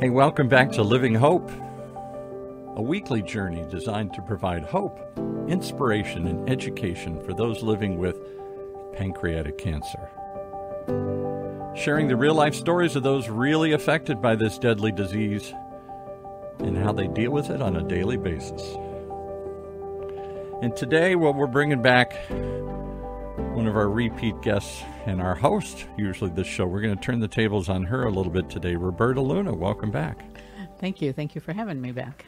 Hey, welcome back to Living Hope, a weekly journey designed to provide hope, inspiration, and education for those living with pancreatic cancer. Sharing the real life stories of those really affected by this deadly disease and how they deal with it on a daily basis. And today, well, we're bringing back one of our repeat guests and our host, usually this show. We're going to turn the tables on her a little bit today. Roberta Luna, welcome back. Thank you. Thank you for having me back.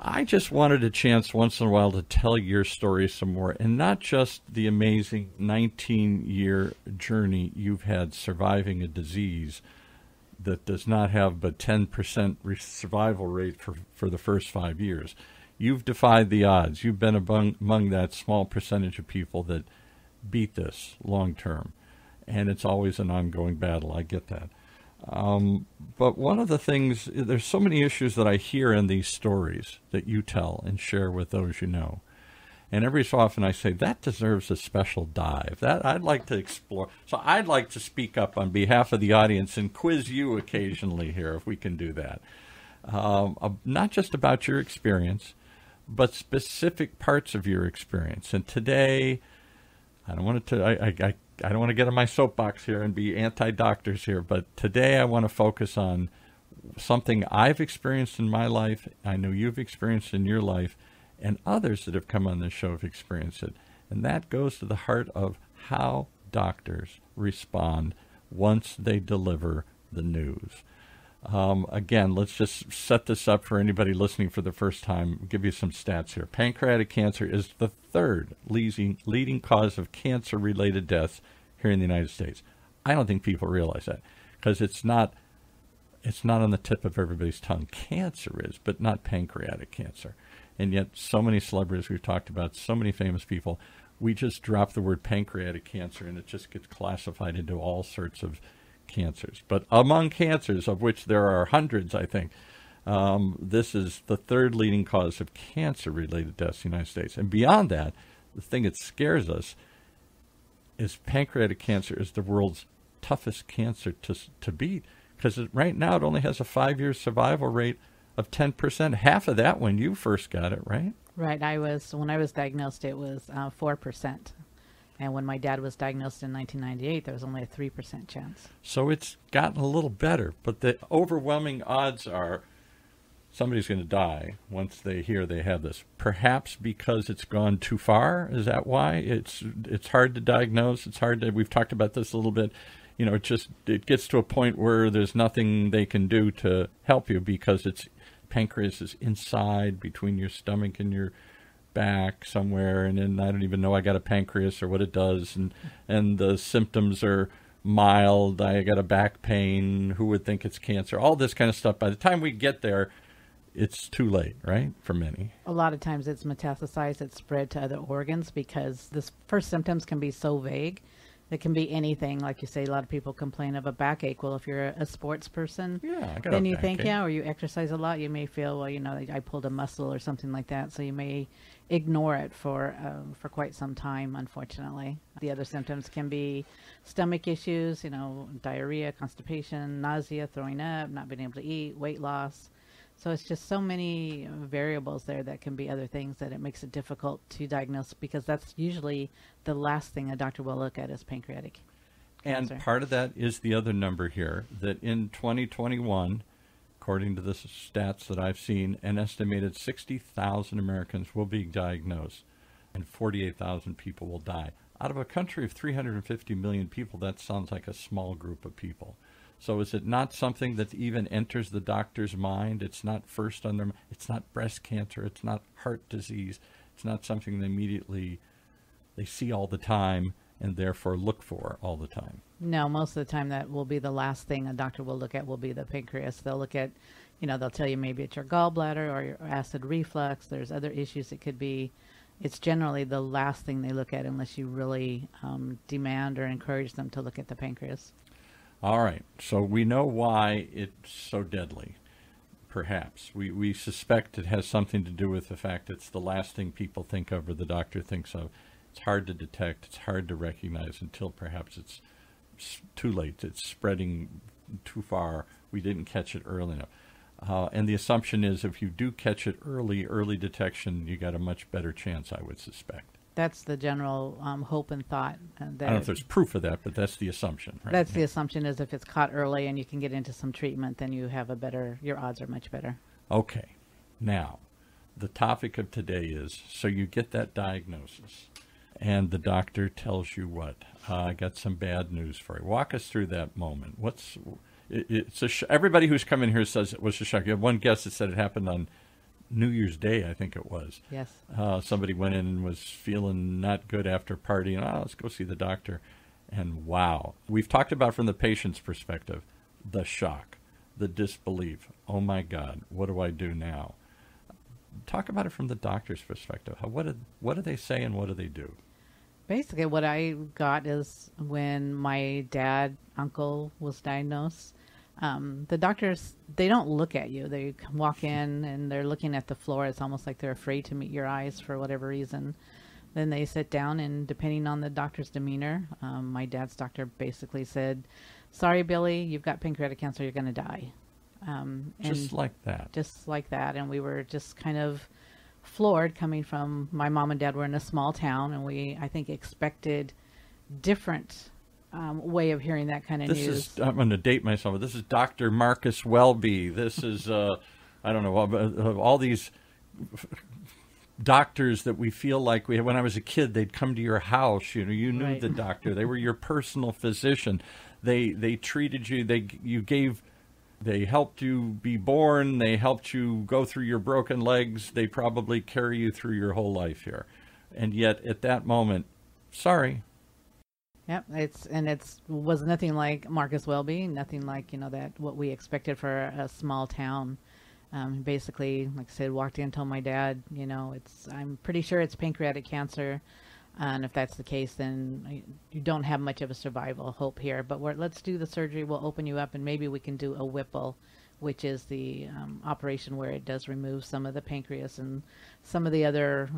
I just wanted a chance once in a while to tell your story some more, and not just the amazing 19 year journey you've had surviving a disease that does not have but 10% survival rate for, for the first five years. You've defied the odds. You've been among, among that small percentage of people that beat this long term. And it's always an ongoing battle. I get that. Um, but one of the things, there's so many issues that I hear in these stories that you tell and share with those you know. And every so often I say, that deserves a special dive. That I'd like to explore. So I'd like to speak up on behalf of the audience and quiz you occasionally here if we can do that. Um, uh, not just about your experience, but specific parts of your experience. And today, I don't want to. I, I, I don't want to get on my soapbox here and be anti-doctors here, but today I want to focus on something I've experienced in my life. I know you've experienced in your life, and others that have come on this show have experienced it. And that goes to the heart of how doctors respond once they deliver the news. Um, again, let's just set this up for anybody listening for the first time. give you some stats here. Pancreatic cancer is the third leading, leading cause of cancer related deaths here in the United States. I don't think people realize that because it's not it's not on the tip of everybody's tongue. Cancer is, but not pancreatic cancer. And yet, so many celebrities we've talked about, so many famous people, we just drop the word pancreatic cancer and it just gets classified into all sorts of cancers. But among cancers, of which there are hundreds, I think, um, this is the third leading cause of cancer related deaths in the United States. And beyond that, the thing that scares us is pancreatic cancer is the world's toughest cancer to, to beat because right now it only has a five year survival rate of 10%. Half of that when you first got it, right? Right. I was, when I was diagnosed, it was uh, 4%. And when my dad was diagnosed in 1998, there was only a 3% chance. So it's gotten a little better, but the overwhelming odds are somebody's going to die once they hear they have this. Perhaps because it's gone too far. Is that why? It's it's hard to diagnose. It's hard to. We've talked about this a little bit. You know, it just it gets to a point where there's nothing they can do to help you because it's pancreas is inside between your stomach and your back somewhere, and then I don't even know I got a pancreas or what it does, and and the symptoms are mild. I got a back pain. Who would think it's cancer? All this kind of stuff. By the time we get there, it's too late, right? For many. A lot of times it's metastasized, it's spread to other organs because the first symptoms can be so vague it can be anything, like you say. A lot of people complain of a backache. Well, if you're a, a sports person, yeah, then you think, yeah, or you exercise a lot, you may feel, well, you know, I pulled a muscle or something like that. So you may ignore it for um, for quite some time. Unfortunately, the other symptoms can be stomach issues, you know, diarrhea, constipation, nausea, throwing up, not being able to eat, weight loss. So it's just so many variables there that can be other things that it makes it difficult to diagnose because that's usually the last thing a doctor will look at is pancreatic. And cancer. part of that is the other number here that in 2021, according to the stats that I've seen, an estimated 60,000 Americans will be diagnosed and 48,000 people will die. Out of a country of 350 million people, that sounds like a small group of people. So is it not something that even enters the doctor's mind? It's not first on their. It's not breast cancer. It's not heart disease. It's not something they immediately they see all the time and therefore look for all the time. No, most of the time that will be the last thing a doctor will look at will be the pancreas. They'll look at, you know, they'll tell you maybe it's your gallbladder or your acid reflux. There's other issues it could be. It's generally the last thing they look at unless you really um, demand or encourage them to look at the pancreas. All right. So we know why it's so deadly. Perhaps we we suspect it has something to do with the fact it's the last thing people think of or the doctor thinks of. It's hard to detect. It's hard to recognize until perhaps it's too late. It's spreading too far. We didn't catch it early enough. Uh, and the assumption is if you do catch it early, early detection, you got a much better chance, I would suspect. That's the general um, hope and thought. Uh, that I don't know if there's proof of that, but that's the assumption. Right? That's the assumption is if it's caught early and you can get into some treatment, then you have a better, your odds are much better. Okay. Now, the topic of today is so you get that diagnosis, and the doctor tells you what? Uh, I got some bad news for you. Walk us through that moment. What's it, it's a sh- everybody who's come in here says it was a shock. You have one guest that said it happened on New Year's Day, I think it was. Yes. Uh, somebody went in and was feeling not good after partying. Oh, let's go see the doctor. And wow, we've talked about from the patient's perspective the shock, the disbelief. Oh my God, what do I do now? Talk about it from the doctor's perspective. How, what, did, what do they say and what do they do? Basically, what I got is when my dad, uncle was diagnosed, um, the doctors they don't look at you. They walk in and they're looking at the floor. It's almost like they're afraid to meet your eyes for whatever reason. Then they sit down and depending on the doctor's demeanor um, my dad's doctor basically said sorry billy you've got pancreatic cancer. You're going to die. Um, just like that. just like that. And we were just kind of floored coming from my mom and dad were in a small town and we i think expected different um, way of hearing that kind of this news. Is, I'm going to date myself. This is Dr. Marcus Welby. This is, uh, I don't know, all, these doctors that we feel like we when I was a kid they'd come to your house you know you knew right. the doctor they were your personal physician they they treated you they you gave they helped you be born they helped you go through your broken legs they probably carry you through your whole life here and yet at that moment sorry Yep, it's and it's was nothing like Marcus Welby, nothing like you know that what we expected for a small town. Um, basically, like I said, walked in, told my dad, you know, it's I'm pretty sure it's pancreatic cancer, and if that's the case, then you don't have much of a survival hope here. But let's do the surgery. We'll open you up, and maybe we can do a Whipple, which is the um, operation where it does remove some of the pancreas and some of the other,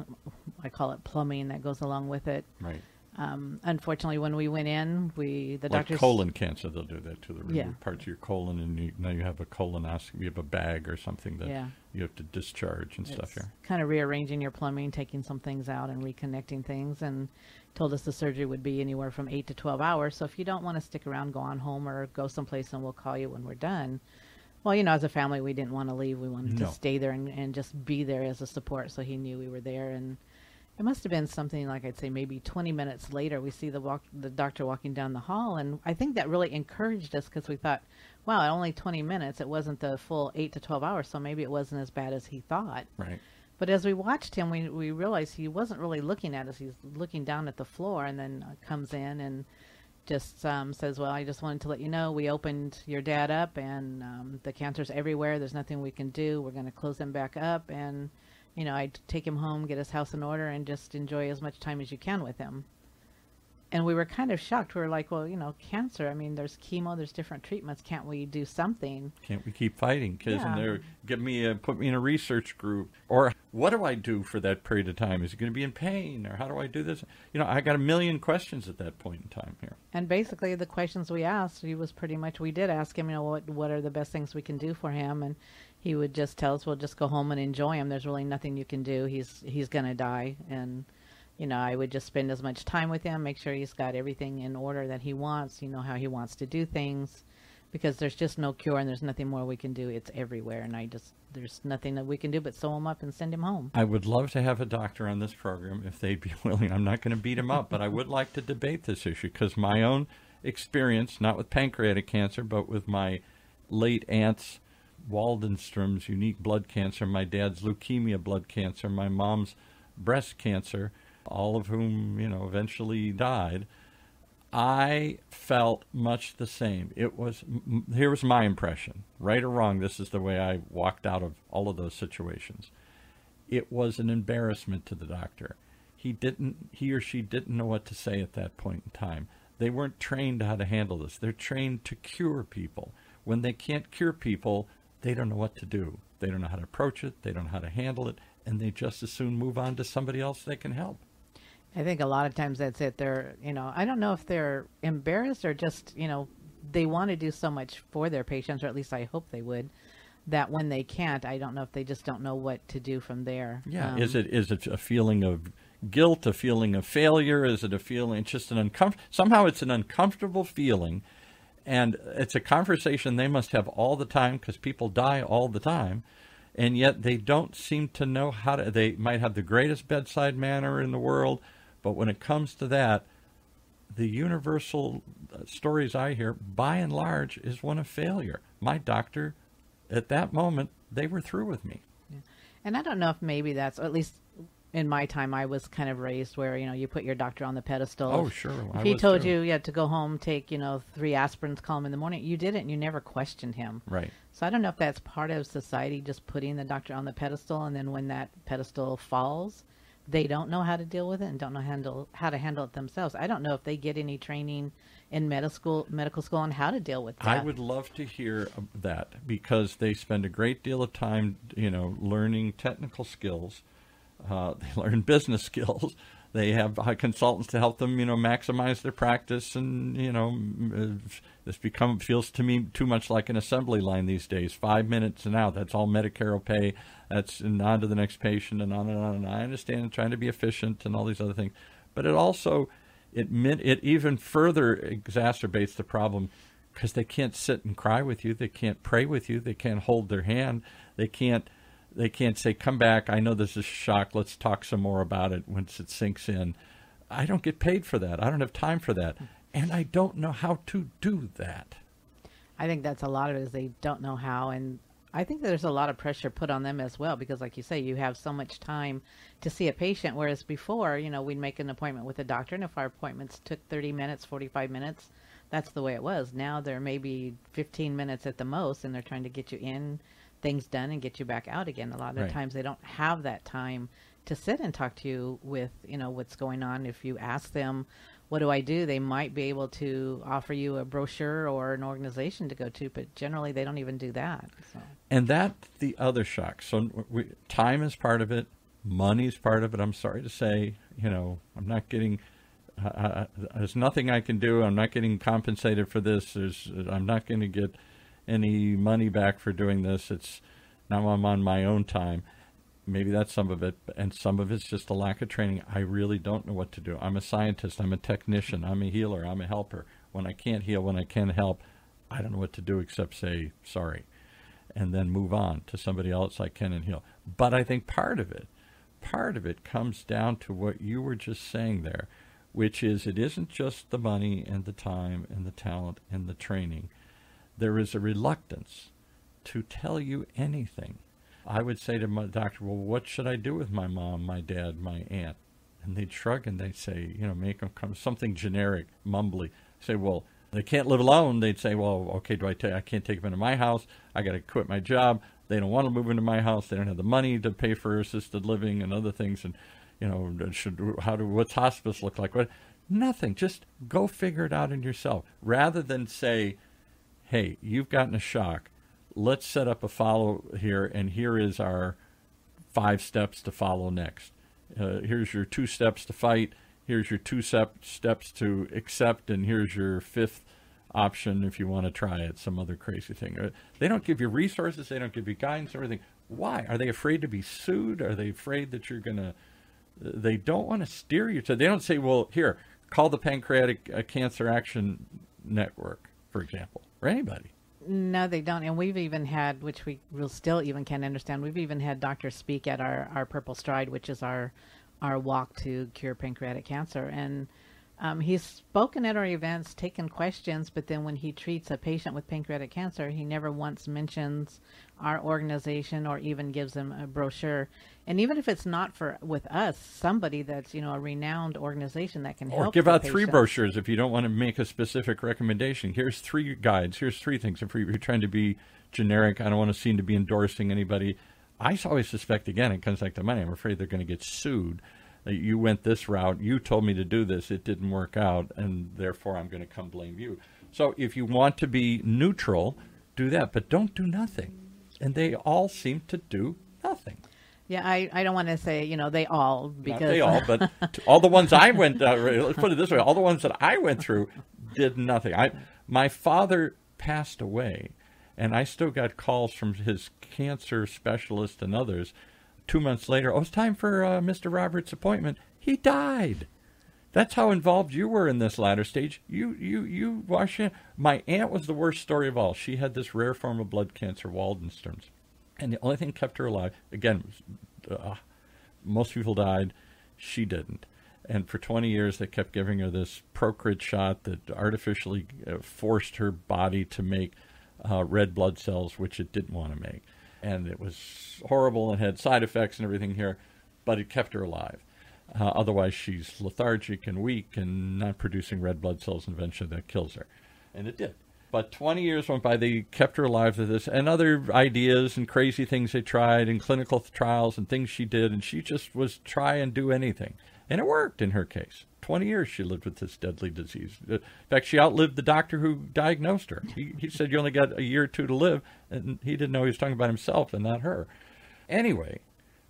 I call it plumbing that goes along with it. Right. Um, unfortunately, when we went in, we the like doctors colon cancer they'll do that to the yeah. parts of your colon, and you, now you have a colonoscopy, you have a bag or something that yeah. you have to discharge and it's stuff here. Kind of rearranging your plumbing, taking some things out, and reconnecting things, and told us the surgery would be anywhere from eight to twelve hours. So if you don't want to stick around, go on home or go someplace, and we'll call you when we're done. Well, you know, as a family, we didn't want to leave. We wanted no. to stay there and, and just be there as a support. So he knew we were there, and it must have been something like I'd say maybe 20 minutes later. We see the walk, the doctor walking down the hall, and I think that really encouraged us because we thought, wow, only 20 minutes. It wasn't the full eight to 12 hours, so maybe it wasn't as bad as he thought. Right. But as we watched him, we we realized he wasn't really looking at us. He's looking down at the floor, and then uh, comes in and just um, says, "Well, I just wanted to let you know we opened your dad up, and um, the cancer's everywhere. There's nothing we can do. We're going to close him back up, and." You know, I'd take him home, get his house in order, and just enjoy as much time as you can with him. And we were kind of shocked. We were like, well, you know, cancer, I mean, there's chemo, there's different treatments. Can't we do something? Can't we keep fighting? Because yeah. they're get me, a, put me in a research group. Or what do I do for that period of time? Is he going to be in pain? Or how do I do this? You know, I got a million questions at that point in time here. And basically, the questions we asked, he was pretty much, we did ask him, you know, what, what are the best things we can do for him? And he would just tell us, "Well, just go home and enjoy him. There's really nothing you can do. He's he's gonna die." And you know, I would just spend as much time with him, make sure he's got everything in order that he wants. You know how he wants to do things, because there's just no cure and there's nothing more we can do. It's everywhere, and I just there's nothing that we can do but sew him up and send him home. I would love to have a doctor on this program if they'd be willing. I'm not going to beat him up, but I would like to debate this issue because my own experience, not with pancreatic cancer, but with my late aunt's Waldenstrom's unique blood cancer, my dad's leukemia blood cancer, my mom's breast cancer, all of whom, you know, eventually died. I felt much the same. It was here was my impression, right or wrong. This is the way I walked out of all of those situations. It was an embarrassment to the doctor. He didn't, he or she didn't know what to say at that point in time. They weren't trained how to handle this. They're trained to cure people. When they can't cure people, they don't know what to do. They don't know how to approach it. They don't know how to handle it, and they just as soon move on to somebody else they can help. I think a lot of times that's it. They're, you know, I don't know if they're embarrassed or just, you know, they want to do so much for their patients, or at least I hope they would. that when they can't, I don't know if they just don't know what to do from there. Yeah. Um, is it is it a feeling of guilt, a feeling of failure? Is it a feeling? It's just an uncomfortable. Somehow, it's an uncomfortable feeling, and it's a conversation they must have all the time because people die all the time, and yet they don't seem to know how to. They might have the greatest bedside manner in the world, but when it comes to that, the universal uh, stories I hear, by and large, is one of failure. My doctor, at that moment, they were through with me. And I don't know if maybe that's, at least in my time, I was kind of raised where you know you put your doctor on the pedestal. Oh, sure. If I he told too. you, had to go home, take you know three aspirins, call him in the morning, you did it, and you never questioned him. Right. So I don't know if that's part of society just putting the doctor on the pedestal, and then when that pedestal falls, they don't know how to deal with it and don't know handle how to handle it themselves. I don't know if they get any training in medical school, medical school on how to deal with that. I would love to hear that because they spend a great deal of time, you know, learning technical skills. Uh, they learn business skills. They have uh, consultants to help them, you know, maximize their practice. And you know, uh, this become feels to me too much like an assembly line these days. Five minutes and out. That's all Medicare will pay. That's and on to the next patient and on and on. And I understand trying to be efficient and all these other things, but it also it it even further exacerbates the problem because they can't sit and cry with you. They can't pray with you. They can't hold their hand. They can't. They can't say, "Come back. I know this is a shock. Let's talk some more about it once it sinks in." I don't get paid for that. I don't have time for that, and I don't know how to do that. I think that's a lot of it is they don't know how, and I think there's a lot of pressure put on them as well because, like you say, you have so much time to see a patient. Whereas before, you know, we'd make an appointment with a doctor, and if our appointments took 30 minutes, 45 minutes, that's the way it was. Now they're maybe 15 minutes at the most, and they're trying to get you in, things done, and get you back out again. A lot of Right. times they don't have that time to sit and talk to you with, you know, what's going on. If you ask them, what do I do? They might be able to offer you a brochure or an organization to go to, but generally they don't even do that. So. And that the other shock. So we, time is part of it. Money is part of it. I'm sorry to say, you know, I'm not getting. Uh, there's nothing I can do. I'm not getting compensated for this. There's. I'm not going to get any money back for doing this. It's now I'm on my own time. Maybe that's some of it, and some of it's just a lack of training. I really don't know what to do. I'm a scientist. I'm a technician. I'm a healer. I'm a helper. When I can't heal, when I can't help, I don't know what to do except say sorry and then move on to somebody else I can and heal. But I think part of it, part of it comes down to what you were just saying there, which is it isn't just the money and the time and the talent and the training. There is a reluctance to tell you anything. I would say to my doctor, well, what should I do with my mom, my dad, my aunt? And they'd shrug and they'd say, you know, make them come something generic, mumbly. Say, well, they can't live alone. They'd say, well, okay, do I take? I can't take them into my house. I got to quit my job. They don't want to move into my house. They don't have the money to pay for assisted living and other things. And you know, should how do what's hospice look like? What? Nothing. Just go figure it out in yourself, rather than say, hey, you've gotten a shock. Let's set up a follow here, and here is our five steps to follow next. Uh, here's your two steps to fight. Here's your two step, steps to accept, and here's your fifth option if you want to try it. Some other crazy thing. Uh, They don't give you resources. They don't give you guidance. Everything. Why are they afraid to be sued? Are they afraid that you're gonna? They don't want to steer you to. They don't say, "Well, here, call the Pancreatic uh, Cancer Action Network, for example, or anybody." No, they don't. And we've even had, which we will still even can't understand, we've even had doctors speak at our, our Purple Stride, which is our our walk to cure pancreatic cancer. And um, he's spoken at our events, taken questions, but then when he treats a patient with pancreatic cancer, he never once mentions our organization or even gives them a brochure. And even if it's not for with us, somebody that's you know a renowned organization that can Or help Or give out three brochures if you don't want to make a specific recommendation. Here's three guides. Here's three things. If you're trying to be generic, I don't want to seem to be endorsing anybody. I always suspect, again, it comes back to money. I'm afraid they're going to get sued. You went this route. You told me to do this. It didn't work out, and therefore I'm going to come blame you. So if you want to be neutral, do that, but don't do nothing. And they all seem to do nothing. Yeah, I, I don't want to say you know they all because Not they all, but all the ones I went. Uh, let's put it this way: all the ones that I went through did nothing. I my father passed away, And I still got calls from his cancer specialist and others. Two months later, oh, it's time for uh, Mr. Roberts' appointment. He died. That's how involved you were in this latter stage. You, you, you, Washington. My aunt was the worst story of all. She had this rare form of blood cancer, Waldenstrom's, and the only thing kept her alive. Again, uh, most people died. She didn't. And for 20 years, they kept giving her this Procrit shot that artificially uh, forced her body to make uh, red blood cells, which it didn't want to make. And it was horrible and had side effects and everything here, but it kept her alive. Uh, otherwise, she's lethargic and weak and not producing red blood cells, and eventually that kills her. And it did. But 20 years went by. They kept her alive to this and other ideas and crazy things they tried and clinical trials and things she did. And she just was try and do anything. And it worked in her case. 20 years she lived with this deadly disease. In fact, she outlived the doctor who diagnosed her. He, he said you only got a year or two to live. And he didn't know he was talking about himself and not her. Anyway,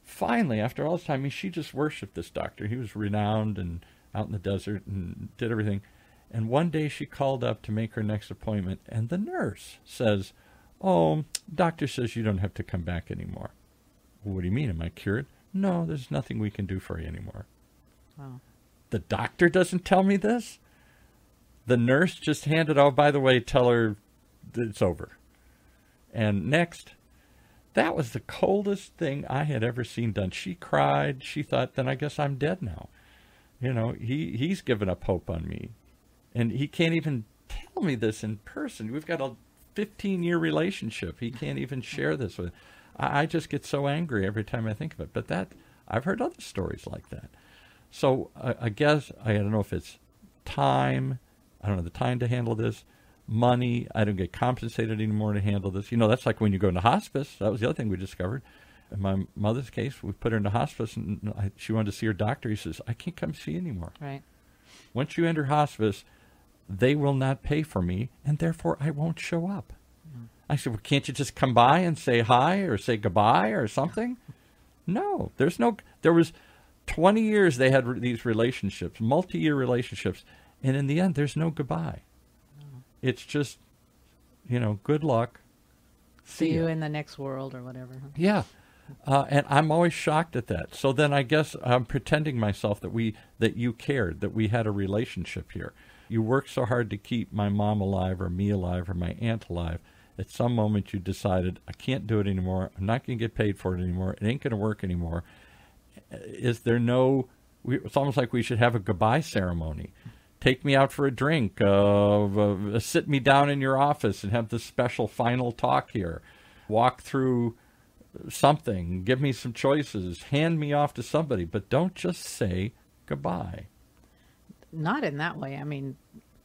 finally, after all this time, I mean, she just worshipped this doctor. He was renowned and out in the desert and did everything. And one day she called up to make her next appointment, and the nurse says, Oh, doctor says you don't have to come back anymore. what do you mean? Am I cured? No, there's nothing we can do for you anymore. Wow. The doctor doesn't tell me this? The nurse just handed, oh, by the way, tell her it's over. And next, that was the coldest thing I had ever seen done. She cried. She thought, then I guess I'm dead now. You know, he, he's given up hope on me and he can't even tell me this in person. We've got a 15 year relationship. He can't even share this with. I, I just get so angry every time I think of it. But that I've heard other stories like that. So I, I guess I don't know if it's time. I don't have the time to handle this. Money. I don't get compensated anymore to handle this. You know, that's like when you go into hospice. That was the other thing we discovered. In my mother's case, we put her into hospice, and I, she wanted to see her doctor. He says, "I can't come see you anymore." Right. Once you enter hospice, they will not pay for me, and therefore I won't show up. Mm. I said, well, can't you just come by and say hi or say goodbye or something? no, there's no. There was 20 years they had re- these relationships, multi-year relationships, and in the end, there's no goodbye. No. It's just, you know, good luck. See, See you in the next world or whatever. Yeah. Uh, and I'm always shocked at that. So then I guess I'm pretending myself that we that you cared, that we had a relationship here you worked so hard to keep my mom alive or me alive or my aunt alive. At some moment, you decided, I can't do it anymore. I'm not going to get paid for it anymore. It ain't going to work anymore. Is there no? We, it's almost like we should have a goodbye ceremony. Take me out for a drink. Uh, uh, sit me down in your office and have this special final talk here. Walk through something. Give me some choices. Hand me off to somebody, but don't just say goodbye not in that way. I mean,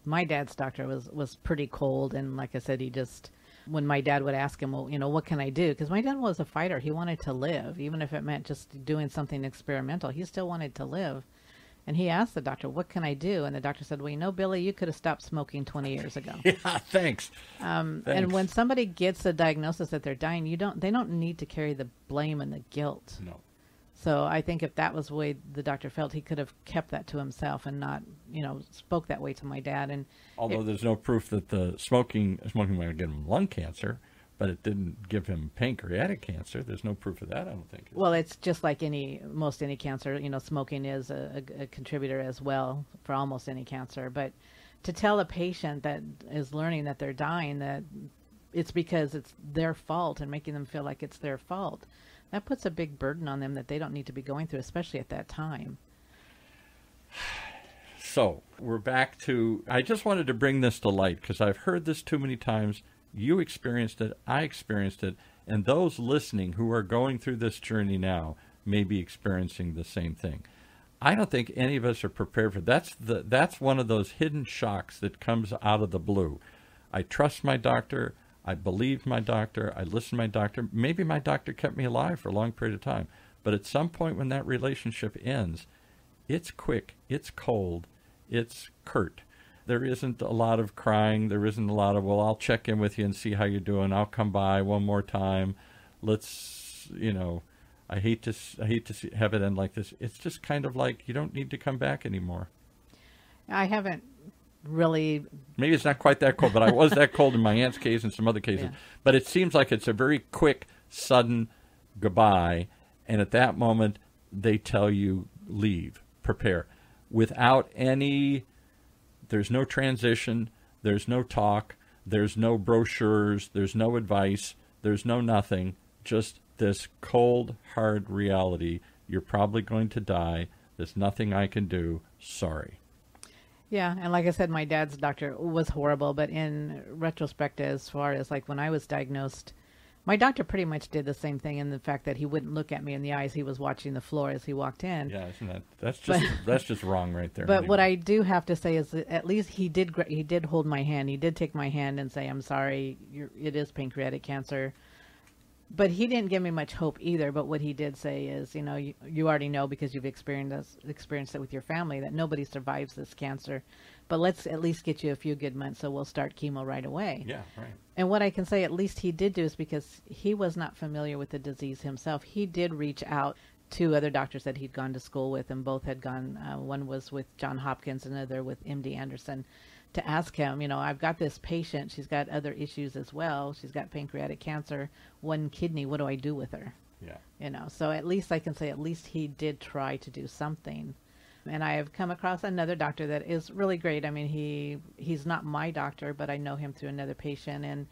my dad's doctor was was pretty cold, and like I said, he just when my dad would ask him, well, you know, what can I do? Because my dad was a fighter. He wanted to live, even if it meant just doing something experimental. He still wanted to live. And he asked the doctor, "What can I do?" And the doctor said, "Well, you know, Billy, you could have stopped smoking 20 years ago." yeah, thanks. Um, thanks. And when somebody gets a diagnosis that they're dying, you don't. They don't need to carry the blame and the guilt. No. So I think if that was the way the doctor felt, he could have kept that to himself and not, you know, spoke that way to my dad. And although it, there's no proof that the smoking smoking might give him lung cancer, but it didn't give him pancreatic cancer. There's no proof of that. I don't think. Well, it's just like any most any cancer. You know, smoking is a, a, a contributor as well for almost any cancer. But to tell a patient that is learning that they're dying that it's because it's their fault and making them feel like it's their fault that puts a big burden on them that they don't need to be going through, especially at that time. So we're back to. I just wanted to bring this to light because I've heard this too many times. You experienced it, I experienced it, and those listening who are going through this journey now may be experiencing the same thing. I don't think any of us are prepared for that's the that's one of those hidden shocks that comes out of the blue. I trust my doctor. I believed my doctor. I listened to my doctor. Maybe my doctor kept me alive for a long period of time. But at some point when that relationship ends, it's quick, it's cold, it's curt. There isn't a lot of crying. There isn't a lot of, well, I'll check in with you and see how you're doing. I'll come by one more time. Let's, you know, I hate to I hate to see, have it end like this. It's just kind of like you don't need to come back anymore. I haven't really maybe it's not quite that cold, but I was that cold in my aunt's case and some other cases. Yeah. But it seems like it's a very quick, sudden goodbye, and at that moment they tell you leave, prepare, without any. There's no transition. There's no talk. There's no brochures. There's no advice. There's no nothing. Just this cold, hard reality. You're probably going to die. There's nothing I can do. Sorry. Yeah, and like I said, my dad's doctor was horrible, but in retrospect, as far as like when I was diagnosed, my doctor pretty much did the same thing in the fact that he wouldn't look at me in the eyes; he was watching the floor as he walked in. Yeah, isn't that that's just that's just wrong right there. But what. I do have to say is that at least he did he did hold my hand. He did take my hand and say, "I'm sorry, you're, it is pancreatic cancer." But he didn't give me much hope either. But what he did say is, you know, you, you already know because you've experienced experienced it with your family that nobody survives this cancer. But let's at least get you a few good months, so we'll start chemo right away. yeah, right. And what I can say, at least he did do, is because he was not familiar with the disease himself. He did reach out to other doctors that he'd gone to school with, and both had gone. Uh, one was with John Hopkins, another with MD Anderson, to ask him, you know, I've got this patient. She's got other issues as well. She's got pancreatic cancer, one kidney. What do I do with her? Yeah. you know so at least i can say at least he did try to do something and i have come across another doctor that is really great i mean he he's not my doctor but i know him through another patient and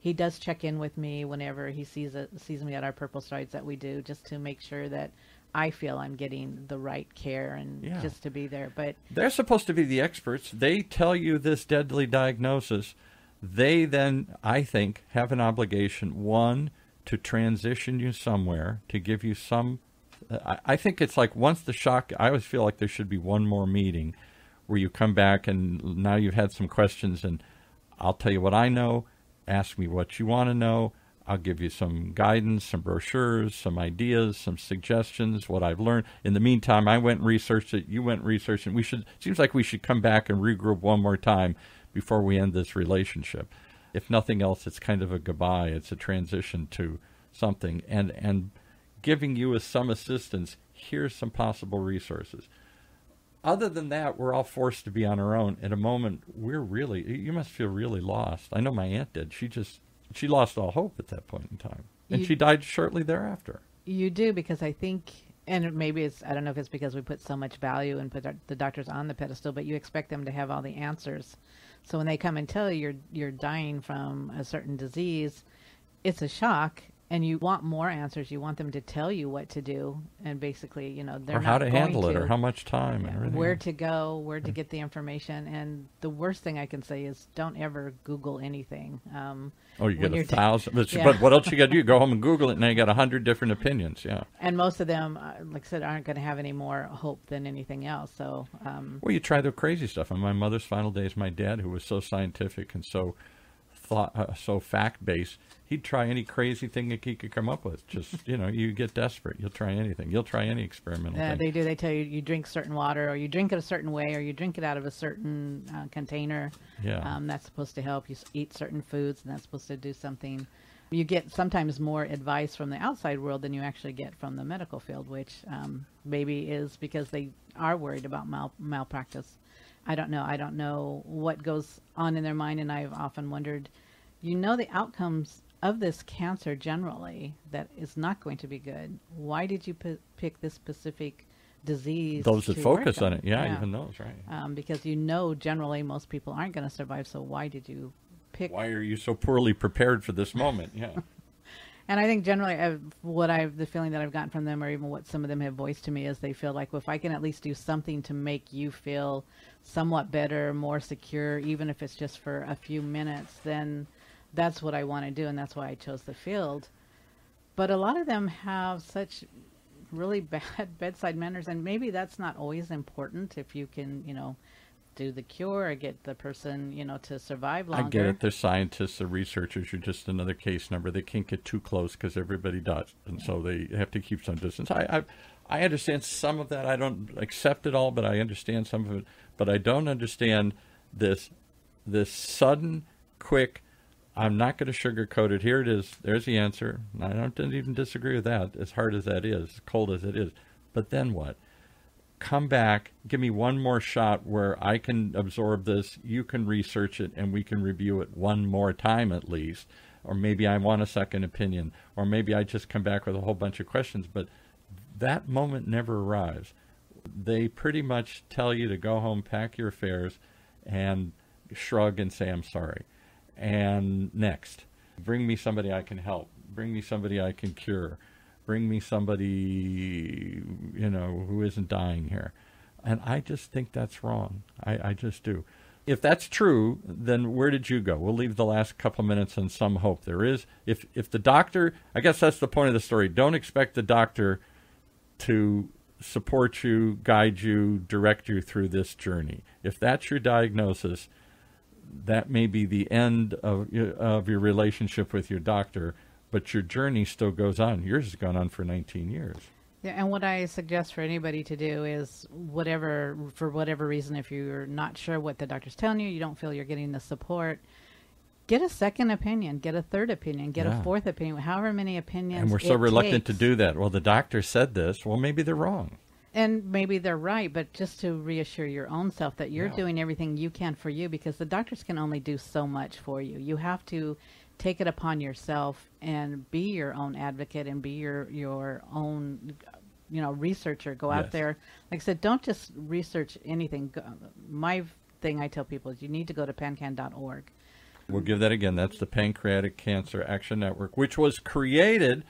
he does check in with me whenever he sees it sees me at our purple strides that we do just to make sure that i feel i'm getting the right care and Yeah. just to be there but They're supposed to be the experts. They tell you this deadly diagnosis. They then, I think, have an obligation one to transition you somewhere to give you some. I, I think it's like once the shock. I always feel like there should be one more meeting where you come back and now you've had some questions and I'll tell you what I know. Ask me what you want to know. I'll give you some guidance, some brochures, some ideas, some suggestions, what I've learned. In the meantime, I went and researched it. You went and researched it. We should seems like we should come back and regroup one more time before we end this relationship. If nothing else, it's kind of a goodbye. It's a transition to something, and and giving you some assistance. Here's some possible resources other than that, we're all forced to be on our own. At a moment, we're really, you must feel really lost. I know my aunt did. She just, she lost all hope at that point in time. And You- she died shortly thereafter. You do because I think, and maybe it's I don't know if it's because we put so much value and put our, the doctors on the pedestal, but you expect them to have all the answers. So when they come and tell you you're you're dying from a certain disease, it's a shock, and you want more answers. You want them to tell you what to do, and basically, you know, they're or how to handle it, to. or how much time, and everything. where to go, where to get the information, and the worst thing I can say is don't ever Google anything. Um, oh, you get a thousand. But, Yeah. but what else you got to do? Go home and Google it, and now you got a hundred different opinions. Yeah. and most of them, uh, like I said, aren't going to have any more hope than anything else. So, um, Well, you try the crazy stuff. On my mother's final days, my dad, who was so scientific and so thought, uh, so fact based, he'd try any crazy thing that he could come up with. Just you know, you get desperate, you'll try anything. You'll try any experimental Yeah, thing. they do. They tell you you drink certain water, or you drink it a certain way, or you drink it out of a certain uh, container. Yeah. Um, that's supposed to help. You eat certain foods, and that's supposed to do something. You get sometimes more advice from the outside world than you actually get from the medical field, which um, maybe is because they are worried about mal- malpractice. I don't know. I don't know what goes on in their mind, and I've often wondered. You know the outcomes of this cancer generally that is not going to be good. Why did you p- pick this specific disease? those that focus on it, yeah, even those, right? um, because you know generally most people aren't going to survive. So why did you pick? Why are you so poorly prepared for this moment? Yeah. And I think generally, I've, what I've the feeling that I've gotten from them, or even what some of them have voiced to me, is they feel like well, if I can at least do something to make you feel somewhat better, more secure, even if it's just for a few minutes, then that's what I want to do, and that's why I chose the field. But a lot of them have such really bad bedside manners, and maybe that's not always important if you can, you know, do the cure or get the person, you know, to survive longer. I get it. They're scientists, they're researchers. You're just another case number. They can't get too close because everybody does, and so they have to keep some distance. I, I, I understand some of that. I don't accept it all, but I understand some of it. But I don't understand this, this sudden, quick. I'm not going to sugarcoat it. Here it is. There's the answer. I don't even disagree with that. As hard as that is, as cold as it is, but then what? Come back, give me one more shot where I can absorb this, you can research it, and we can review it one more time at least. Or maybe I want a second opinion, or maybe I just come back with a whole bunch of questions. But that moment never arrives. They pretty much tell you to go home, pack your affairs, and shrug and say, I'm sorry. And next, bring me somebody I can help, bring me somebody I can cure bring me somebody, you know, who isn't dying here. And I just think that's wrong. I, I just do. If that's true, then where did you go? We'll leave the last couple minutes on some hope. There is, if if the doctor, I guess that's the point of the story. Don't expect the doctor to support you, guide you, direct you through this journey. If that's your diagnosis, that may be the end of of your relationship with your doctor but your journey still goes on. Yours has gone on for 19 years. Yeah, and what I suggest for anybody to do is whatever, for whatever reason, if you're not sure what the doctor's telling you, you don't feel you're getting the support, get a second opinion, get a third opinion, get yeah. a fourth opinion, however many opinions. And we're so reluctant takes. to do that. Well, the doctor said this. Well, maybe they're wrong. And maybe they're right, but just to reassure your own self that you're yeah. doing everything you can for you because the doctors can only do so much for you. You have to take it upon yourself and be your own advocate and be your your own you know researcher go yes. out there like i said don't just research anything my thing i tell people is you need to go to pancan.org we'll give that again that's the pancreatic cancer action network which was created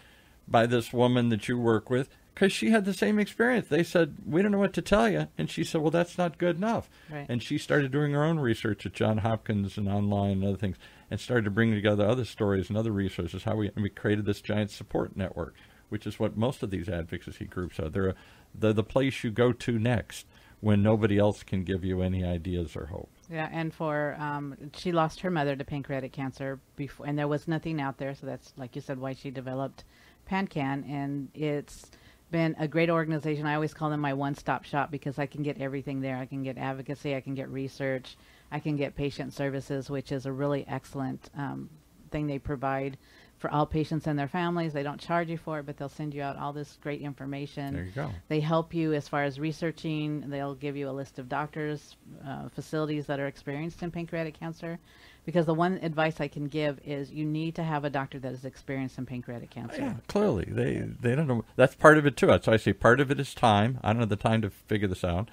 by this woman that you work with because she had the same experience. They said, We don't know what to tell you. And she said, Well, that's not good enough. Right. And she started doing her own research at John Hopkins and online and other things and started to bring together other stories and other resources. How we we created this giant support network, which is what most of these advocacy groups are. They're a, they're the place you go to next when nobody else can give you any ideas or hope. Yeah, and for um, she lost her mother to pancreatic cancer before, and there was nothing out there. So that's like you said, why she developed PanCan, and it's been a great organization. I always call them my one-stop shop because I can get everything there. I can get advocacy, I can get research, I can get patient services, which is a really excellent um, thing they provide for all patients and their families. They don't charge you for it, but they'll send you out all this great information. There you go. They help you as far as researching. They'll give you a list of doctors, uh, facilities that are experienced in pancreatic cancer. Because the one advice I can give is you need to have a doctor that is experienced in pancreatic cancer. Yeah, clearly they they don't know. That's part of it too. So I say part of it is time. I don't have the time to figure this out.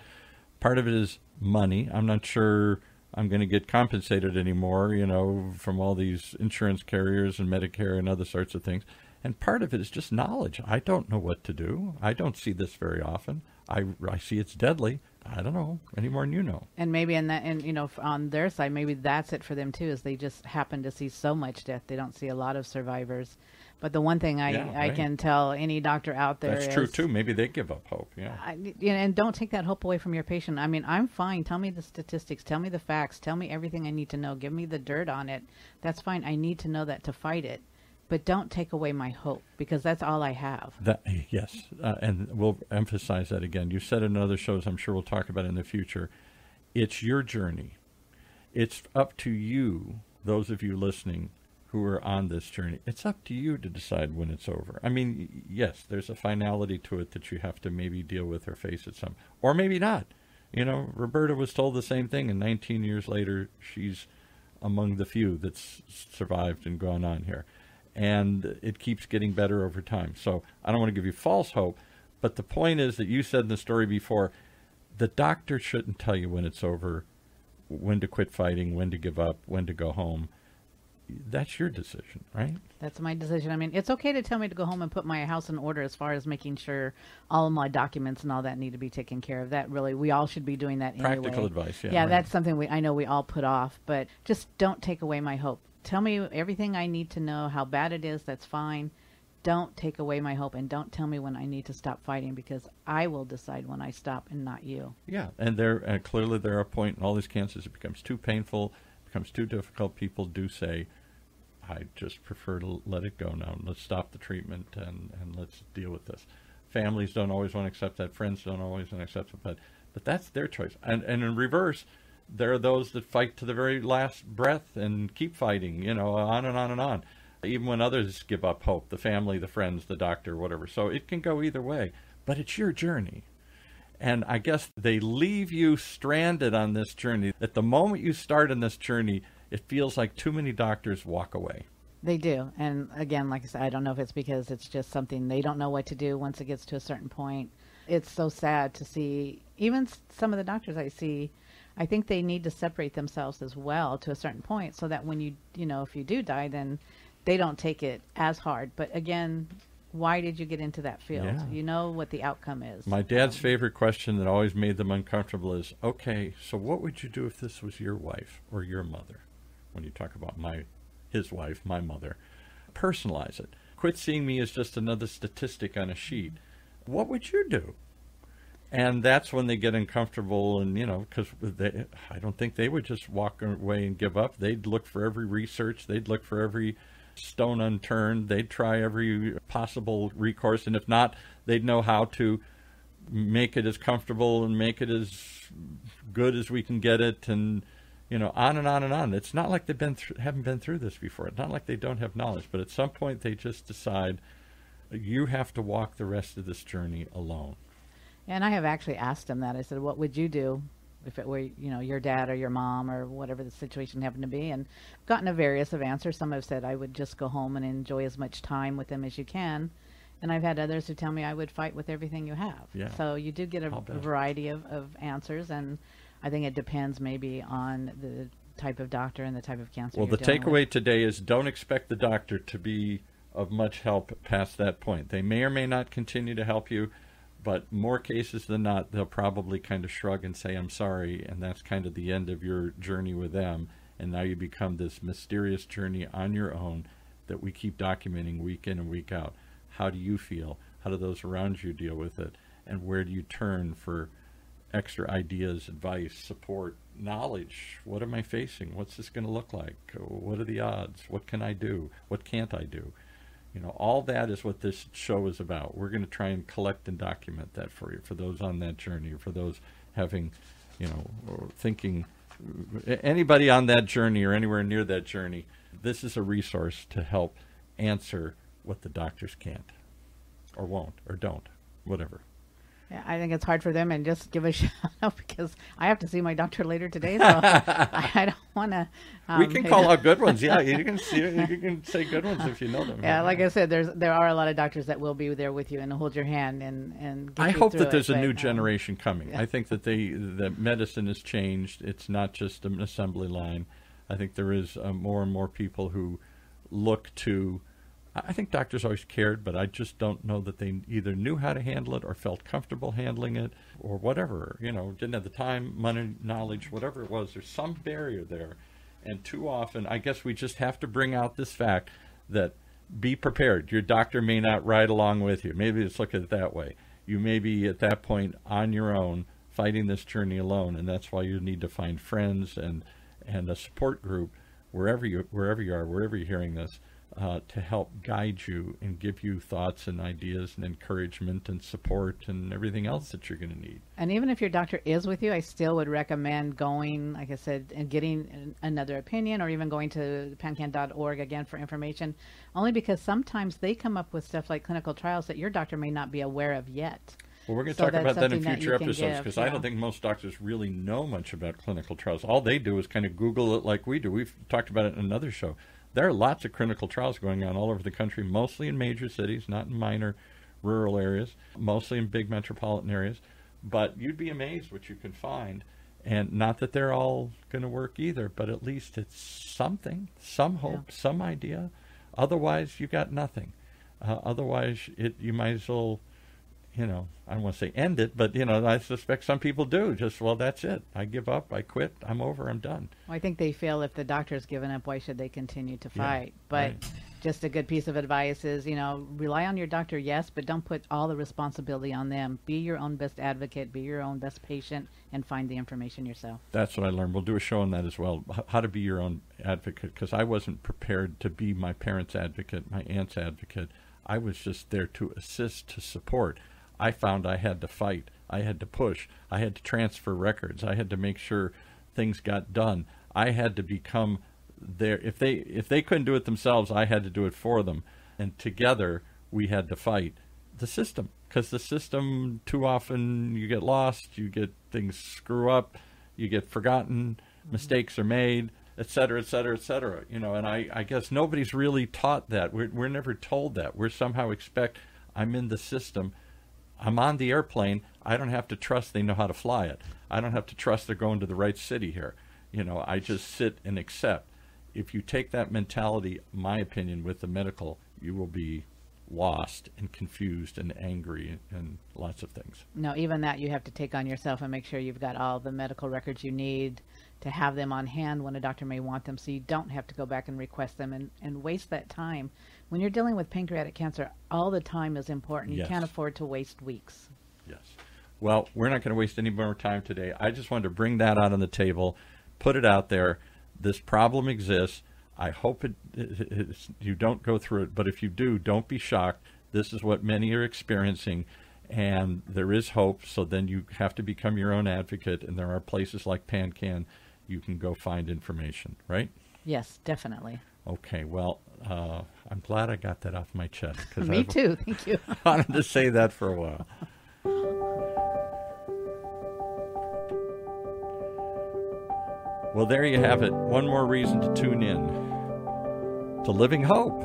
Part of it is money. I'm not sure I'm going to get compensated anymore, you know, from all these insurance carriers and Medicare and other sorts of things. And part of it is just knowledge. I don't know what to do. I don't see this very often. I, I see it's deadly. I don't know any more than you know. And maybe in that, and you know, on their side, maybe that's it for them too. Is they just happen to see so much death, they don't see a lot of survivors. But the one thing I, yeah, I can tell any doctor out there that's is, true too. Maybe they give up hope. Yeah. I, and don't take that hope away from your patient. I mean, I'm fine. Tell me the statistics. Tell me the facts. Tell me everything I need to know. Give me the dirt on it. That's fine. I need to know that to fight it but don't take away my hope because that's all I have. That yes, uh, and we'll emphasize that again. You said in other shows, I'm sure we'll talk about in the future. It's your journey. It's up to you, those of you listening, who are on this journey, it's up to you to decide when it's over. I mean, yes, there's a finality to it that you have to maybe deal with or face at some, or maybe not. You know, Roberta was told the same thing, and 19 years later, she's among the few that's survived and gone on here. And it keeps getting better over time. So I don't want to give you false hope, but the point is that you said in the story before, the doctor shouldn't tell you when it's over, when to quit fighting, when to give up, when to go home that's your decision, right? That's my decision. I mean, it's okay to tell me to go home and put my house in order as far as making sure all of my documents and all that need to be taken care of. That really, we all should be doing that Practical anyway. advice, yeah. Yeah, right. that's something we I know we all put off, but just don't take away my hope. Tell me everything I need to know, how bad it is, that's fine. Don't take away my hope and don't tell me when I need to stop fighting because I will decide when I stop and not you. Yeah, and there uh, clearly there are a point in all these cancers it becomes too painful becomes too difficult, people do say, I just prefer to let it go now. Let's stop the treatment and, and let's deal with this. Families don't always want to accept that. Friends don't always want to accept it, but but that's their choice. And and in reverse, there are those that fight to the very last breath and keep fighting. You know, on and on and on, even when others give up hope. The family, the friends, the doctor, whatever. So it can go either way. But it's your journey, And I guess they leave you stranded on this journey. At the moment you start on this journey, it feels like too many doctors walk away. They do. And again, like I said, I don't know if it's because it's just something they don't know what to do once it gets to a certain point. It's so sad to see, even some of the doctors I see, I think they need to separate themselves as well to a certain point so that when you, you know, if you do die, then they don't take it as hard. But again, why did you get into that field? Yeah. You know what the outcome is. My dad's um, favorite question that always made them uncomfortable is, "Okay, so what would you do if this was your wife or your mother?" When you talk about my his wife, my mother, personalize it. Quit seeing me as just another statistic on a sheet. What would you do? And that's when they get uncomfortable, and you know, because I don't think they would just walk away and give up. They'd look for every research. They'd look for every stone unturned. They'd try every possible recourse, and if not, they'd know how to make it as comfortable and make it as good as we can get it, and you know, on and on and on. It's not like they've been th- haven't been through this before. It's not like they don't have knowledge, but at some point they just decide you have to walk the rest of this journey alone. And I have actually asked them that. I said, "What would you do if it were, you know, your dad or your mom or whatever the situation happened to be?" And gotten a various of answers. Some have said I would just go home and enjoy as much time with them as you can. And I've had others who tell me I would fight with everything you have. Yeah. So you do get a, a variety of, of answers, and I think it depends maybe on the type of doctor and the type of cancer. Well, the takeaway with. today is don't expect the doctor to be of much help past that point. They may or may not continue to help you, but more cases than not, they'll probably kind of shrug and say, I'm sorry, and that's kind of the end of your journey with them. And now you become this mysterious journey on your own that we keep documenting week in and week out. How do you feel? How do those around you deal with it? And where do you turn for extra ideas, advice, support, knowledge? What am I facing? What's this going to look like? What are the odds? What can I do? What can't I do? You know, all that is what this show is about. We're going to try and collect and document that for you, for those on that journey, for those having, you know, or thinking, anybody on that journey or anywhere near that journey. This is a resource to help answer what the doctors can't, or won't, or don't, whatever. Yeah, I think it's hard for them, and just give a shout out because I have to see my doctor later today, so I, I, don't want to. Um, we can call out good ones. Yeah, you can see. You can say good ones if you know them. Yeah, like I said, there's there are a lot of doctors that will be there with you and hold your hand and and. I hope that there's it, a new um, generation coming. Yeah. I think that they that medicine has changed. It's not just an assembly line. I think there is uh, more and more people who look to I think doctors always cared, but I just don't know that they either knew how to handle it or felt comfortable handling it or whatever. You know, didn't have the time, money, knowledge, whatever it was. There's some barrier there. And too often, I guess we just have to bring out this fact that be prepared. Your doctor may not ride along with you. Maybe let's look at it that way. You may be at that point on your own, fighting this journey alone, and that's why you need to find friends and and a support group wherever you wherever you are, wherever you're hearing this uh, to help guide you and give you thoughts and ideas and encouragement and support and everything else that you're going to need. And even if your doctor is with you, I still would recommend going, like I said, and getting another opinion or even going to pancan.org again for information, only because sometimes they come up with stuff like clinical trials that your doctor may not be aware of yet. Well, we're going to so talk about that in future episodes because yeah. I don't think most doctors really know much about clinical trials. All they do is kind of Google it like we do. We've talked about it in another show there are lots of clinical trials going on all over the country, mostly in major cities, not in minor rural areas, mostly in big metropolitan areas. But you'd be amazed what you can find. And not that they're all going to work either, but at least it's something, some hope, yeah. some idea. Otherwise, you got nothing. Uh, otherwise, it you might as well you know, I don't want to say end it, but you know, I suspect some people do. Just well, that's it. I give up. I quit. I'm over. I'm done. Well, I think they feel if the doctor's given up, why should they continue to fight? Yeah, but right. just a good piece of advice is, you know, rely on your doctor, yes, but don't put all the responsibility on them. Be your own best advocate. Be your own best patient, and find the information yourself. That's what I learned. We'll do a show on that as well. How to be your own advocate, because I wasn't prepared to be my parents' advocate, my aunt's advocate. I was just there to assist, to support. I found I had to fight. I had to push. I had to transfer records. I had to make sure things got done. I had to become there. If they if they couldn't do it themselves, I had to do it for them. And together we had to fight the system because the system too often you get lost, you get things screw up, you get forgotten, mm-hmm. mistakes are made, et cetera, et cetera, et cetera. You know, and I, I guess nobody's really taught that. We're, we're never told that. We're somehow expect I'm in the system, I'm on the airplane. I don't have to trust they know how to fly it. I don't have to trust they're going to the right city here. You know, I just sit and accept. If you take that mentality, my opinion, with the medical, you will be lost and confused and angry and lots of things. No, even that you have to take on yourself and make sure you've got all the medical records you need to have them on hand when a doctor may want them so you don't have to go back and request them and, and waste that time. When you're dealing with pancreatic cancer, all the time is important. You yes. can't afford to waste weeks. Yes. Well, we're not going to waste any more time today. I just wanted to bring that out on the table, put it out there. This problem exists I hope it, it, you don't go through it, but if you do, don't be shocked. This is what many are experiencing, and there is hope. So then you have to become your own advocate, and there are places like PanCan you can go find information, right? Yes, definitely. Okay, well, uh, I'm glad I got that off my chest. Cause Me I've too, thank you. I wanted to say that for a while. Well, there you have it. One more reason to tune in to Living Hope.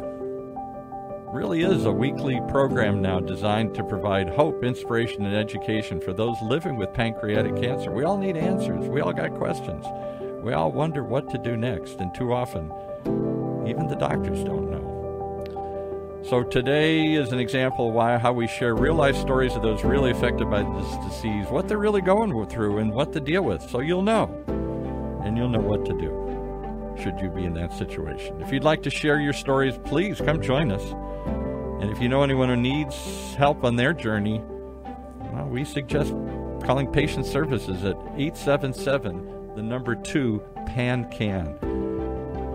Really is a weekly program now designed to provide hope, inspiration, and education for those living with pancreatic cancer. We all need answers. We all got questions. We all wonder what to do next, and too often, even the doctors don't. So today is an example of why how we share real life stories of those really affected by this disease, what they're really going through, and what to deal with, so you'll know and you'll know what to do should you be in that situation. If you'd like to share your stories, please come join us. And if you know anyone who needs help on their journey, well, we suggest calling patient services at 877 the number 2 PANCAN.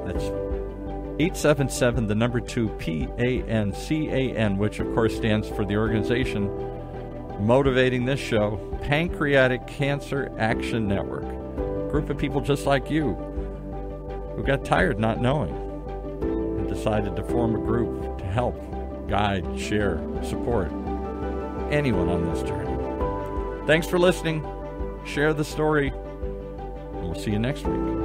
That's 877 the number 2 P A N C A N, which of course stands for the organization motivating this show, Pancreatic Cancer Action Network group of people just like you who got tired not knowing and decided to form a group to help, guide, share, support anyone on this journey. Thanks for listening. Share the story, we'll see you next week.